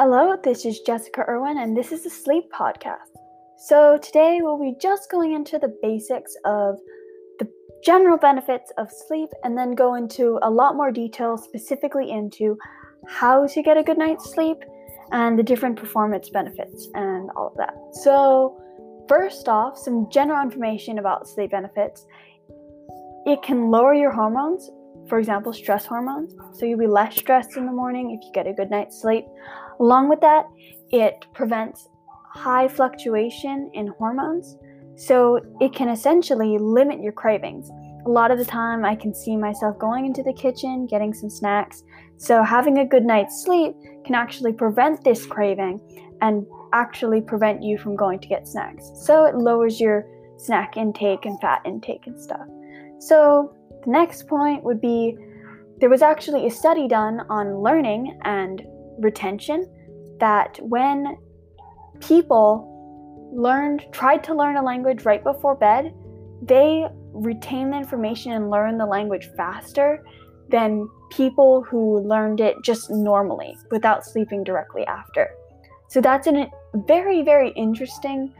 Hello, this is Jessica Irwin, and this is the Sleep Podcast. So, today we'll be just going into the basics of the general benefits of sleep and then go into a lot more detail specifically into how to get a good night's sleep and the different performance benefits and all of that. So, first off, some general information about sleep benefits. It can lower your hormones, for example, stress hormones. So you'll be less stressed in the morning if you get a good night's sleep. Along with that, it prevents high fluctuation in hormones. So it can essentially limit your cravings. A lot of the time, I can see myself going into the kitchen, getting some snacks. So having a good night's sleep can actually prevent this craving and actually prevent you from going to get snacks. So it lowers your snack intake and fat intake and stuff. So the next point would be there was actually a study done on learning and retention that when people learned tried to learn a language right before bed, they retain the information and learn the language faster than people who learned it just normally without sleeping directly after. So that's a very very interesting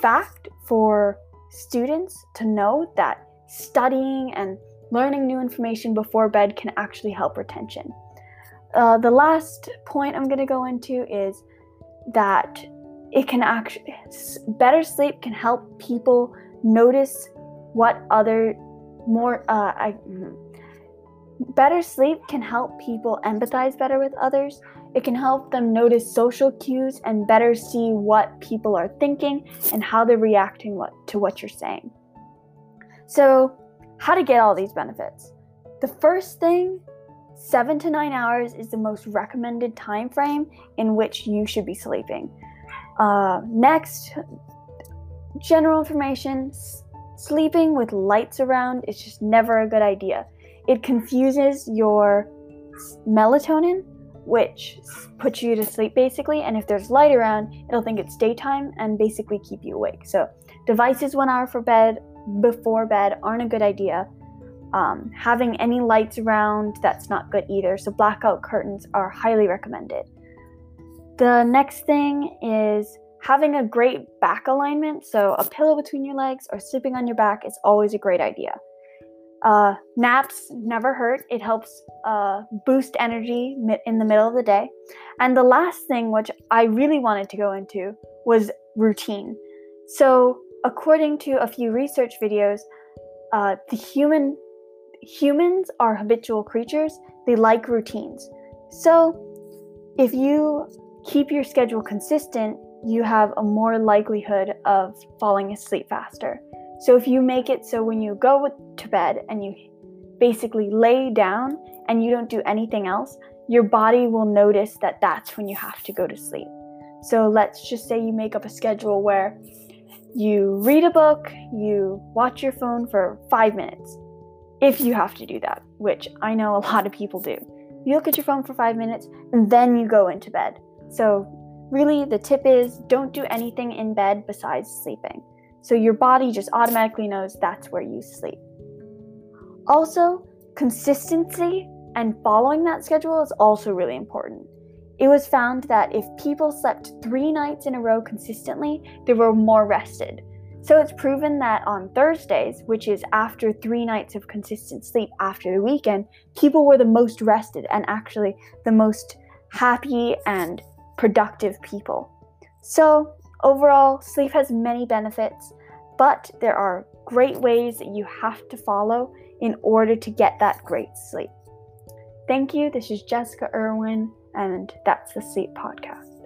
fact for students to know that studying and learning new information before bed can actually help retention. Uh, the last point I'm going to go into is that it can actually better sleep can help people notice what other more uh, I, mm, better sleep can help people empathize better with others. It can help them notice social cues and better see what people are thinking and how they're reacting what, to what you're saying. So how to get all these benefits? The first thing Seven to nine hours is the most recommended time frame in which you should be sleeping. Uh, next, general information sleeping with lights around is just never a good idea. It confuses your melatonin, which puts you to sleep basically, and if there's light around, it'll think it's daytime and basically keep you awake. So, devices one hour for bed before bed aren't a good idea. Um, having any lights around, that's not good either. So, blackout curtains are highly recommended. The next thing is having a great back alignment. So, a pillow between your legs or sleeping on your back is always a great idea. Uh, naps never hurt. It helps uh, boost energy in the middle of the day. And the last thing, which I really wanted to go into, was routine. So, according to a few research videos, uh, the human humans are habitual creatures, they like routines. So, if you keep your schedule consistent, you have a more likelihood of falling asleep faster. So, if you make it so when you go to bed and you basically lay down and you don't do anything else, your body will notice that that's when you have to go to sleep. So, let's just say you make up a schedule where you read a book, you watch your phone for five minutes, if you have to do that, which I know a lot of people do. You look at your phone for five minutes and then you go into bed. So, really, the tip is don't do anything in bed besides sleeping. So, your body just automatically knows that's where you sleep. Also, consistency and following that schedule is also really important. It was found that if people slept three nights in a row consistently, they were more rested. So it's proven that on Thursdays, which is after three nights of consistent sleep after the weekend, people were the most rested and actually the most happy and productive people. So overall, sleep has many benefits, but there are great ways that you have to follow in order to get that great sleep. Thank you. This is Jessica Irwin, and that's the Sleep Podcast.